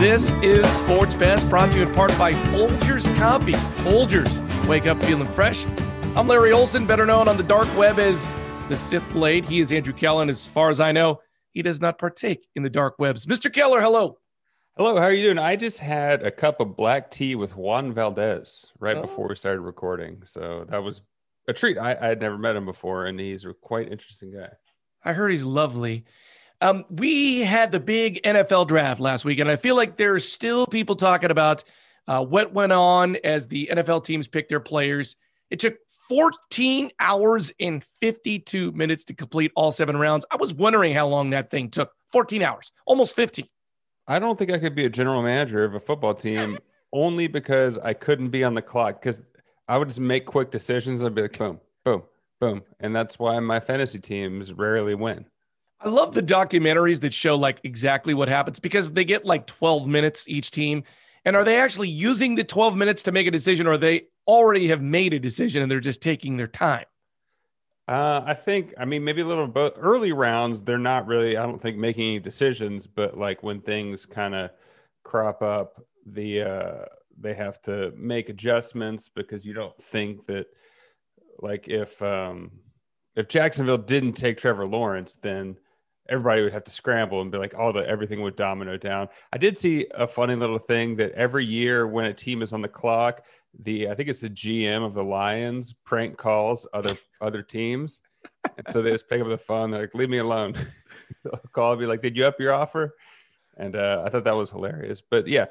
This is Sports Best, brought to you in part by Folgers Coffee. Folgers, wake up feeling fresh. I'm Larry Olson, better known on the dark web as the Sith Blade. He is Andrew Keller, and as far as I know, he does not partake in the dark webs. Mr. Keller, hello. Hello, how are you doing? I just had a cup of black tea with Juan Valdez right oh. before we started recording. So that was a treat. I, I had never met him before, and he's a quite interesting guy. I heard he's lovely. Um, we had the big NFL draft last week, and I feel like there's still people talking about uh, what went on as the NFL teams picked their players. It took 14 hours and 52 minutes to complete all seven rounds. I was wondering how long that thing took 14 hours, almost 15. I don't think I could be a general manager of a football team only because I couldn't be on the clock because I would just make quick decisions. I'd be like, boom, boom, boom. And that's why my fantasy teams rarely win. I love the documentaries that show like exactly what happens because they get like 12 minutes each team. And are they actually using the 12 minutes to make a decision or they already have made a decision and they're just taking their time? Uh, I think, I mean, maybe a little both. Early rounds, they're not really, I don't think, making any decisions, but like when things kind of crop up, the, uh, they have to make adjustments because you don't think that, like, if, um, if Jacksonville didn't take Trevor Lawrence, then everybody would have to scramble and be like, oh, the everything would domino down. I did see a funny little thing that every year when a team is on the clock, the I think it's the GM of the Lions prank calls other other teams. And so they just pick up the phone. They're like, leave me alone. so I'll call and be like, did you up your offer? And uh, I thought that was hilarious. But yeah,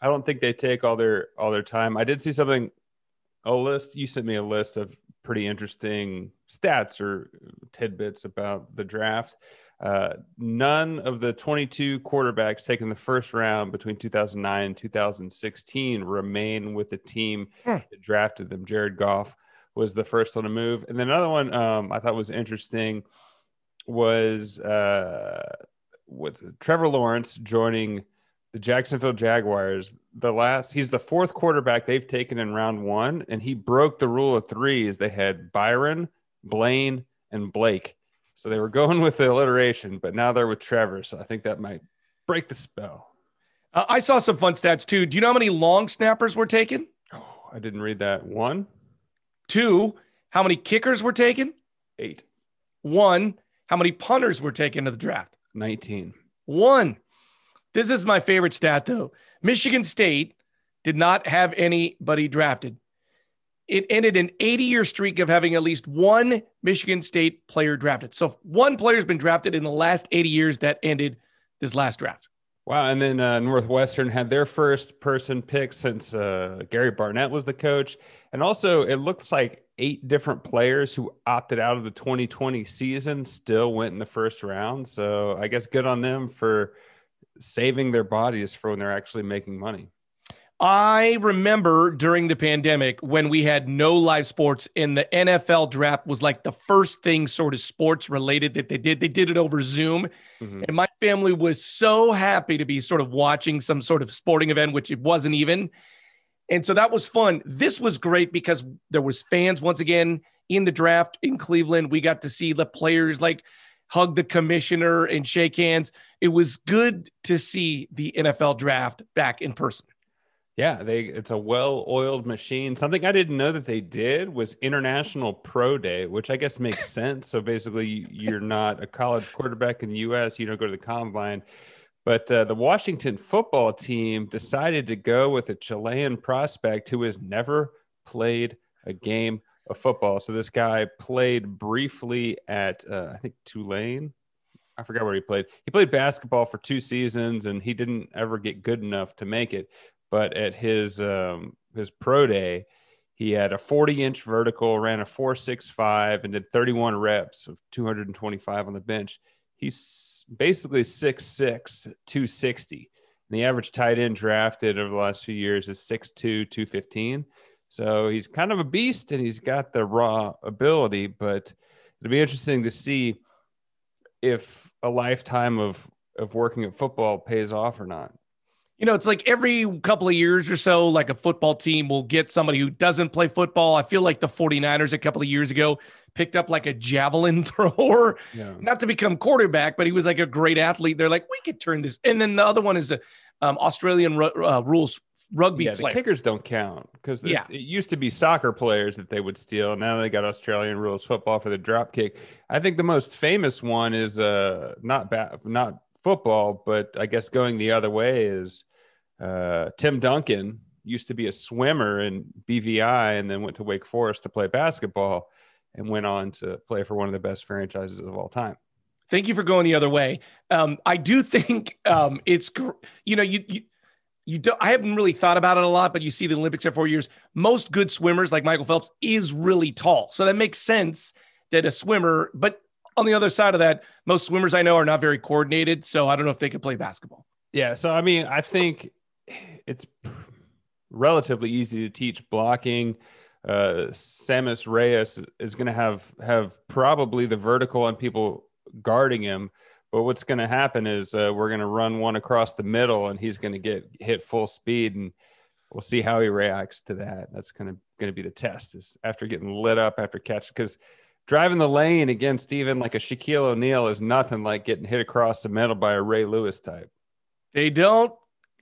I don't think they take all their all their time. I did see something a list. You sent me a list of pretty interesting stats or tidbits about the draft. Uh, none of the 22 quarterbacks taken the first round between 2009 and 2016 remain with the team hmm. that drafted them. Jared Goff was the first one to move. And then another one um, I thought was interesting was uh, what's Trevor Lawrence joining the Jacksonville Jaguars. The last, he's the fourth quarterback they've taken in round one, and he broke the rule of threes. they had Byron, Blaine, and Blake so they were going with the alliteration, but now they're with Trevor. So I think that might break the spell. Uh, I saw some fun stats too. Do you know how many long snappers were taken? Oh, I didn't read that. One, two. How many kickers were taken? Eight. One. How many punters were taken to the draft? 19. One. This is my favorite stat though. Michigan State did not have anybody drafted it ended an 80 year streak of having at least one Michigan State player drafted. So one player's been drafted in the last 80 years that ended this last draft. Wow. And then uh, Northwestern had their first person pick since uh, Gary Barnett was the coach. And also, it looks like eight different players who opted out of the 2020 season still went in the first round. So I guess good on them for saving their bodies for when they're actually making money. I remember during the pandemic when we had no live sports and the NFL draft was like the first thing sort of sports related that they did. They did it over Zoom. Mm-hmm. And my family was so happy to be sort of watching some sort of sporting event, which it wasn't even. And so that was fun. This was great because there was fans once again in the draft in Cleveland. We got to see the players like hug the commissioner and shake hands. It was good to see the NFL draft back in person. Yeah, they it's a well-oiled machine. Something I didn't know that they did was International Pro Day, which I guess makes sense. So basically, you're not a college quarterback in the U.S. You don't go to the combine. But uh, the Washington football team decided to go with a Chilean prospect who has never played a game of football. So this guy played briefly at uh, I think Tulane. I forgot where he played. He played basketball for two seasons and he didn't ever get good enough to make it but at his um, his pro day, he had a 40 inch vertical, ran a 465, and did 31 reps of 225 on the bench. He's basically 6'6, 260. And the average tight end drafted over the last few years is 6'2, 215. So he's kind of a beast and he's got the raw ability, but it'll be interesting to see if a lifetime of, of working at football pays off or not you know, it's like every couple of years or so, like a football team will get somebody who doesn't play football. I feel like the 49ers a couple of years ago picked up like a javelin thrower, yeah. not to become quarterback, but he was like a great athlete. They're like, we could turn this. And then the other one is a, um, Australian uh, rules rugby yeah, players. The kickers don't count because yeah. it, it, used to be soccer players that they would steal. Now they got Australian rules football for the drop kick. I think the most famous one is uh not ba- not football, but I guess going the other way is uh, Tim Duncan used to be a swimmer in BVI and then went to Wake Forest to play basketball and went on to play for one of the best franchises of all time. Thank you for going the other way. Um, I do think um, it's you know you, you you don't I haven't really thought about it a lot, but you see the Olympics every four years. Most good swimmers, like Michael Phelps, is really tall. So that makes sense that a swimmer, but on the other side of that, most swimmers I know are not very coordinated. So I don't know if they could play basketball. Yeah. So I mean, I think it's relatively easy to teach blocking. Uh, Sammis Reyes is going to have have probably the vertical on people guarding him but what's going to happen is uh, we're going to run one across the middle, and he's going to get hit full speed, and we'll see how he reacts to that. That's kind of going to be the test. Is after getting lit up after catch because driving the lane against even like a Shaquille O'Neal is nothing like getting hit across the middle by a Ray Lewis type. They don't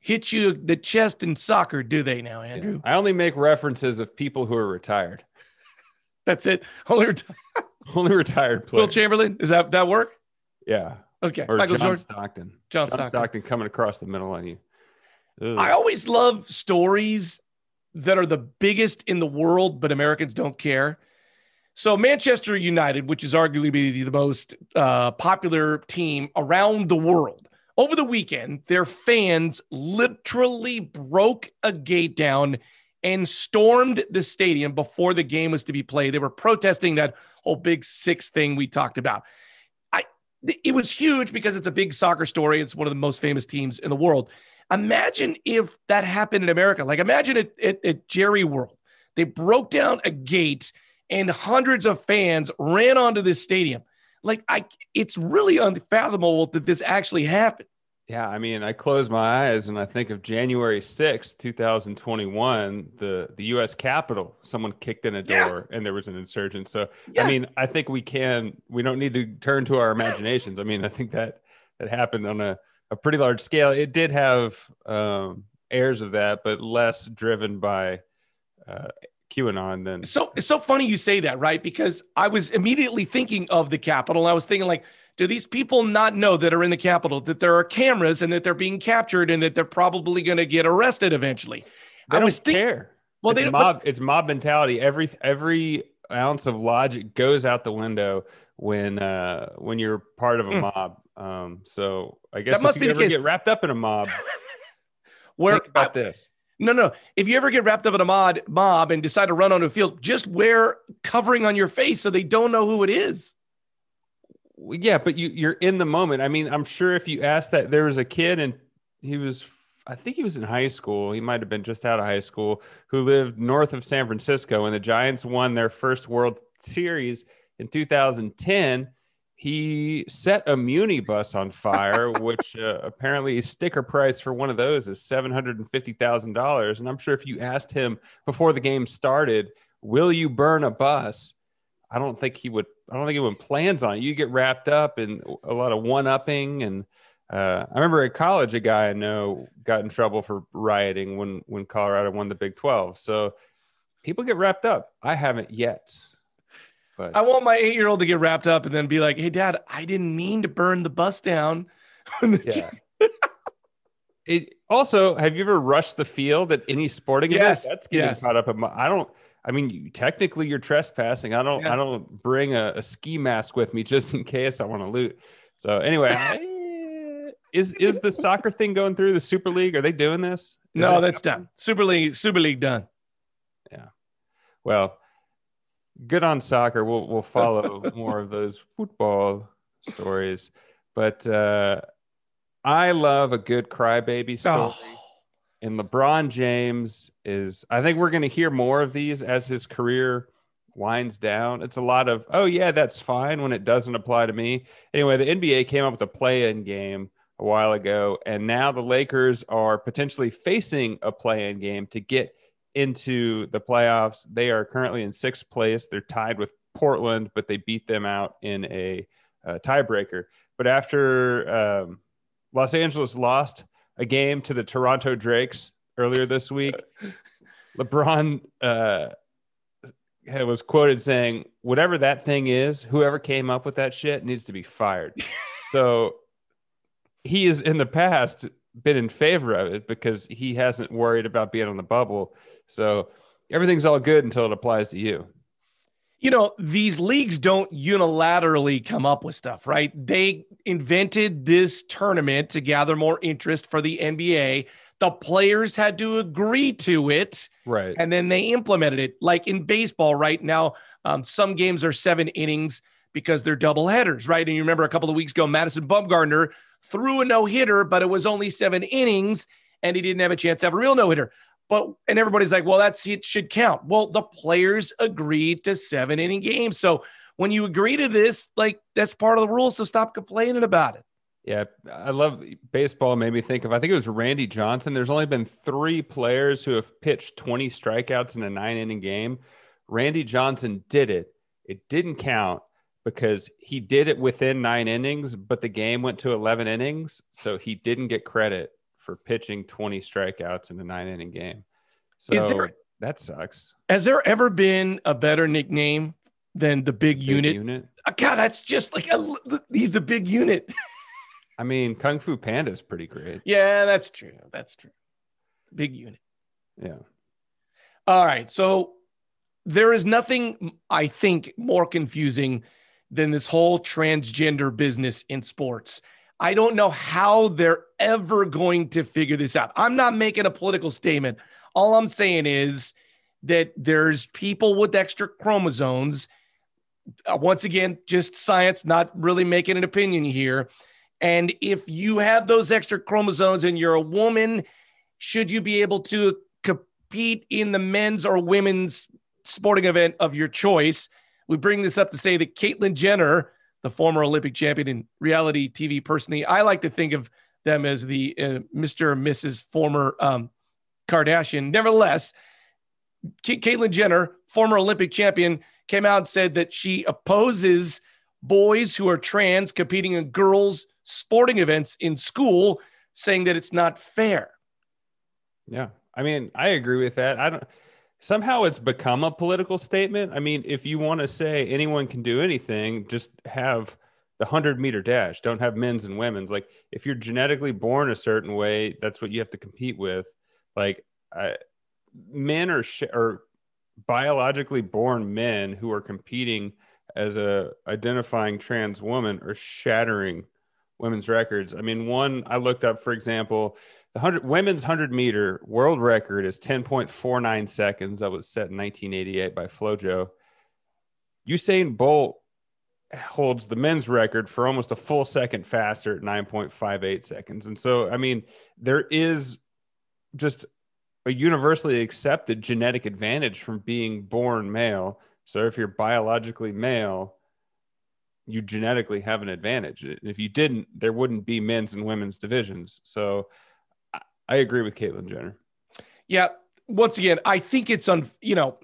hit you the chest in soccer, do they now, Andrew? Yeah. I only make references of people who are retired. That's it. Only retired. only retired players. Wilt Chamberlain. Is that that work? Yeah. Okay. Or Michael John Jordan. Stockton. John, John Stockton. Stockton coming across the middle on you. Ugh. I always love stories that are the biggest in the world, but Americans don't care. So Manchester United, which is arguably the most uh, popular team around the world, over the weekend, their fans literally broke a gate down and stormed the stadium before the game was to be played. They were protesting that whole big six thing we talked about. I it was huge because it's a big soccer story. It's one of the most famous teams in the world. Imagine if that happened in America. Like imagine it at, at Jerry World. They broke down a gate and hundreds of fans ran onto this stadium. Like I it's really unfathomable that this actually happened. Yeah, I mean, I close my eyes and I think of January 6th, 2021, the the US Capitol, someone kicked in a door yeah. and there was an insurgent. So, yeah. I mean, I think we can we don't need to turn to our imaginations. I mean, I think that that happened on a a pretty large scale. It did have um, airs of that, but less driven by uh, QAnon than. So it's so funny you say that, right? Because I was immediately thinking of the Capitol. I was thinking like, do these people not know that are in the Capitol that there are cameras and that they're being captured and that they're probably going to get arrested eventually? They I was thinking. Care. Well, it's they mob. But, it's mob mentality. Every every ounce of logic goes out the window when uh when you're part of a mm. mob. Um, so I guess that must be the case. get wrapped up in a mob, where think about I, this. No, no. If you ever get wrapped up in a mod mob and decide to run onto a field, just wear covering on your face so they don't know who it is. Yeah, but you you're in the moment. I mean, I'm sure if you asked that, there was a kid and he was, I think he was in high school. He might have been just out of high school who lived north of San Francisco, and the Giants won their first World Series in 2010 he set a Muni bus on fire, which uh, apparently sticker price for one of those is seven hundred and fifty thousand dollars. And I'm sure if you asked him before the game started, "Will you burn a bus?" I don't think he would. I don't think he would plans on it. You get wrapped up in a lot of one upping, and uh, I remember at college, a guy I know got in trouble for rioting when when Colorado won the Big Twelve. So people get wrapped up. I haven't yet. But I want my eight year old to get wrapped up and then be like, "Hey, Dad, I didn't mean to burn the bus down." yeah. it also, have you ever rushed the field at any sporting yes, event? That's getting yes. caught up in my. I don't. I mean, you, technically, you're trespassing. I don't. Yeah. I don't bring a, a, ski mask with me just in case I want to loot. So anyway, I, eh, is is the soccer thing going through the Super League? Are they doing this? Is no, that's done. Super League. Super League done. Yeah. Well, good on soccer. We'll we'll follow more of those football stories. But uh, I love a good crybaby story. Oh. And LeBron James is, I think we're going to hear more of these as his career winds down. It's a lot of, oh, yeah, that's fine when it doesn't apply to me. Anyway, the NBA came up with a play in game a while ago, and now the Lakers are potentially facing a play in game to get into the playoffs. They are currently in sixth place. They're tied with Portland, but they beat them out in a, a tiebreaker. But after um, Los Angeles lost a game to the Toronto Drakes earlier this week. LeBron uh, was quoted saying, "Whatever that thing is, whoever came up with that shit needs to be fired." so he is in the past been in favor of it because he hasn't worried about being on the bubble. So everything's all good until it applies to you. You know, these leagues don't unilaterally come up with stuff, right? They invented this tournament to gather more interest for the NBA. The players had to agree to it. Right. And then they implemented it. Like in baseball right now, um, some games are seven innings because they're double headers, right? And you remember a couple of weeks ago, Madison Bumgarner threw a no hitter, but it was only seven innings and he didn't have a chance to have a real no hitter. But and everybody's like, well, that's it should count. Well, the players agreed to seven inning games. So when you agree to this, like that's part of the rules. So stop complaining about it. Yeah, I love baseball. Made me think of I think it was Randy Johnson. There's only been three players who have pitched 20 strikeouts in a nine inning game. Randy Johnson did it. It didn't count because he did it within nine innings, but the game went to 11 innings. So he didn't get credit for pitching 20 strikeouts in a nine inning game. So there, that sucks. Has there ever been a better nickname than the big, big unit? unit? Oh, God, that's just like uh, a, he's the big unit. I mean, Kung Fu Panda is pretty great. Yeah, that's true. That's true. Big unit. Yeah. All right. So there is nothing I think more confusing than this whole transgender business in sports. I don't know how they're ever going to figure this out. I'm not making a political statement. All I'm saying is that there's people with extra chromosomes. Uh, once again, just science, not really making an opinion here. And if you have those extra chromosomes and you're a woman, should you be able to compete in the men's or women's sporting event of your choice? We bring this up to say that Caitlyn Jenner the former Olympic champion and reality TV personally. I like to think of them as the uh, Mr. and Mrs. former um, Kardashian. Nevertheless, K- Caitlyn Jenner, former Olympic champion, came out and said that she opposes boys who are trans competing in girls' sporting events in school, saying that it's not fair. Yeah. I mean, I agree with that. I don't somehow it's become a political statement. I mean, if you want to say anyone can do anything, just have the 100 meter dash. Don't have men's and women's. Like, if you're genetically born a certain way, that's what you have to compete with. Like, I, men are, sh- are biologically born men who are competing as a identifying trans woman are shattering women's records. I mean, one I looked up, for example, the 100 women's 100 meter world record is 10.49 seconds. That was set in 1988 by Flojo. Usain Bolt holds the men's record for almost a full second faster at 9.58 seconds. And so, I mean, there is just a universally accepted genetic advantage from being born male. So if you're biologically male, you genetically have an advantage. If you didn't, there wouldn't be men's and women's divisions. So I agree with Caitlyn Jenner. Yeah. Once again, I think it's on, you know,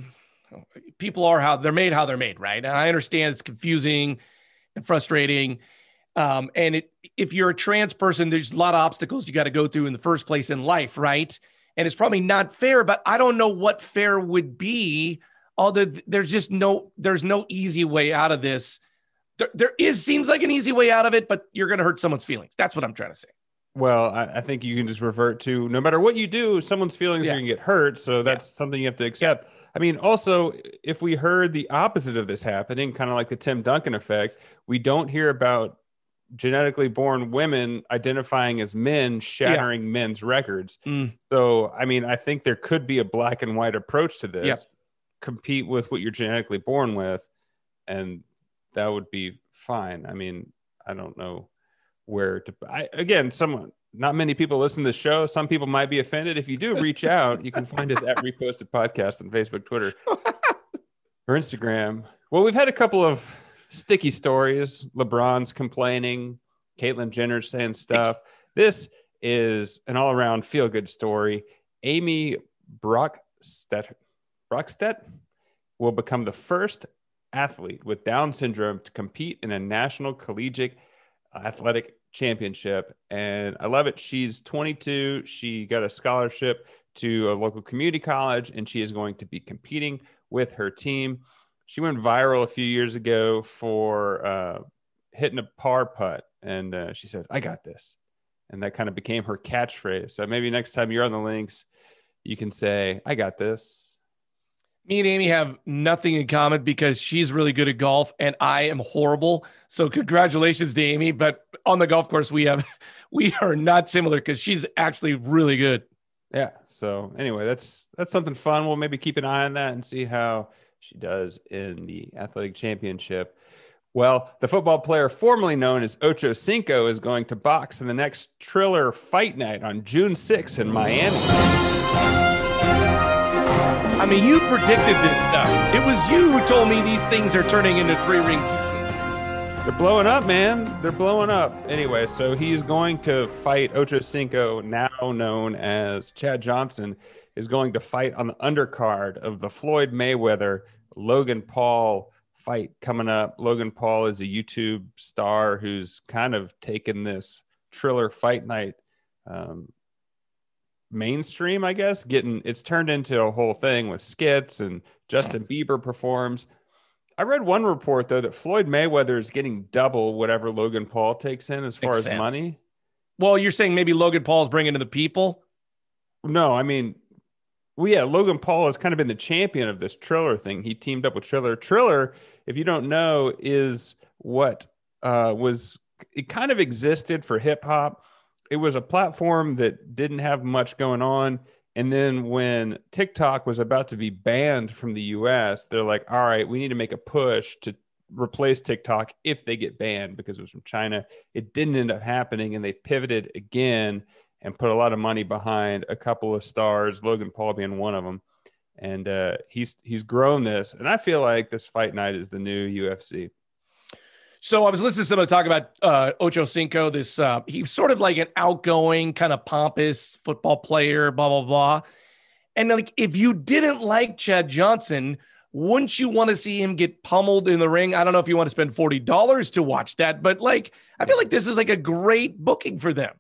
people are how they're made, how they're made, right? And I understand it's confusing and frustrating. Um, and it, if you're a trans person, there's a lot of obstacles you got to go through in the first place in life, right? And it's probably not fair, but I don't know what fair would be. Although there's just no, there's no easy way out of this. There, there is seems like an easy way out of it, but you're going to hurt someone's feelings. That's what I'm trying to say. Well, I, I, think you can just revert to no matter what you do, someone's feelings yeah. are going to get hurt. So that's yeah. something you have to accept. Yeah. I mean, also, if we heard the opposite of this happening, kind of like the Tim Duncan effect, we don't hear about genetically born women identifying as men shattering men's records. Mm. So, I mean, I think there could be a black and white approach to this. Compete with what you're genetically born with, and that would be fine. I mean, I don't know where to I, again someone not many people listen to the show. Some people might be offended. If you do reach out. You can find us at reposted podcast on facebook twitter or instagram. Well we've had a couple of sticky stories. Lebron's complaining caitlyn jenner saying stuff. This is an all-around feel-good story. Amy Bockerstette Bockerstette will become the first athlete with down syndrome to compete in a national collegiate athletic championship. And I love it. She's 22. She got a scholarship to a local community college, and she is going to be competing with her team. She went viral a few years ago for uh, hitting a par putt, and uh, she said, "I got this," and that kind of became her catchphrase. So maybe next time you're on the links, you can say, "I got this." Me and Amy have nothing in common because she's really good at golf and I am horrible. So congratulations to Amy. But on the golf course, we have we are not similar because she's actually really good. Yeah. So anyway, that's that's something fun. We'll maybe keep an eye on that and see how she does in the athletic championship. Well, the football player formerly known as Ocho Cinco is going to box in the next Triller Fight Night on June 6th in Miami. I mean, you predicted this stuff. It was you who told me these things are turning into three rings. They're blowing up, man. They're blowing up. Anyway, so he's going to fight Ocho Cinco, now known as Chad Johnson, is going to fight on the undercard of the Floyd Mayweather Logan Paul fight coming up. Logan Paul is a YouTube star who's kind of taken this Triller Fight Night um, mainstream, I guess. Getting it's turned into a whole thing with skits and Justin Bieber performs. I read one report though that Floyd Mayweather is getting double whatever Logan Paul takes in as far Makes as sense. money. Well, you're saying maybe Logan Paul's bringing to the people. No, I mean, well, yeah, Logan Paul has kind of been the champion of this Triller thing. He teamed up with Triller. Triller, if you don't know, is what uh, was it kind of existed for hip hop. It was a platform that didn't have much going on. And then when TikTok was about to be banned from the US, they're like, all right, we need to make a push to replace TikTok if they get banned because it was from China. It didn't end up happening and they pivoted again and put a lot of money behind a couple of stars, Logan Paul being one of them. And uh, he's he's grown this, and I feel like this fight night is the new UFC. So I was listening to somebody talk about uh, Ocho Cinco. This uh, he's sort of like an outgoing, kind of pompous football player, blah blah blah. And like, if you didn't like Chad Johnson, wouldn't you want to see him get pummeled in the ring? I don't know if you want to spend forty dollars to watch that, but like, I feel like this is like a great booking for them.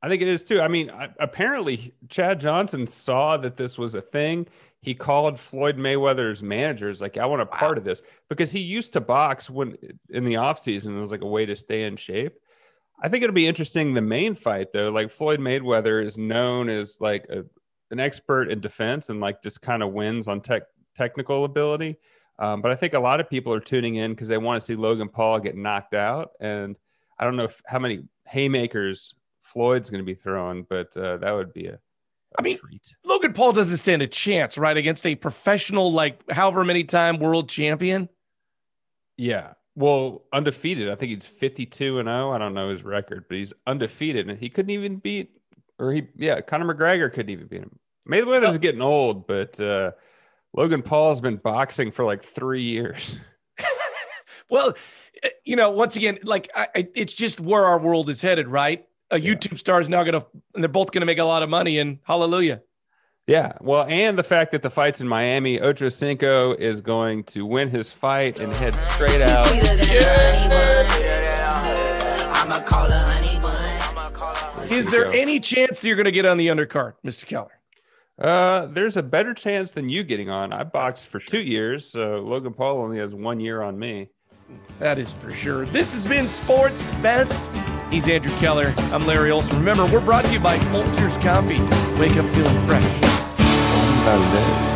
I think it is too. I mean, apparently Chad Johnson saw that this was a thing. He called Floyd Mayweather's managers like, "I want a part of this," because he used to box when in the off season as like a way to stay in shape. I think it'll be interesting. The main fight though, like Floyd Mayweather is known as like a, an expert in defense and like just kind of wins on tech technical ability. Um, but I think a lot of people are tuning in because they want to see Logan Paul get knocked out. And I don't know if, how many haymakers Floyd's going to be throwing, but uh, that would be a I mean, treat. Logan Paul doesn't stand a chance, right, against a professional, like however many time world champion. Yeah. Well, undefeated. I think he's 52 and 0. I don't know his record, but he's undefeated and he couldn't even beat or he yeah, Conor McGregor couldn't even beat him. Mayweather's getting old, but uh Logan Paul's been boxing for like 3 years. Well, eh, you know, once again, like I, I, it's just where our world is headed, right? A Yeah. YouTube star is now going to, and they're both going to make a lot of money, and hallelujah. Yeah, well, and the fact that the fight's in Miami, Ocho Cinco is going to win his fight and head straight out. I'ma call her honey bun. I'ma call her Is there any chance that you're going to get on the undercard, Mr. Keller? Uh, there's a better chance than you getting on. I boxed for two years, so Logan Paul only has one year on me. That is for sure. This has been Sports Best. He's Andrew Keller. I'm Larry Olson. Remember, we're brought to you by Folgers Coffee. Wake up feeling fresh.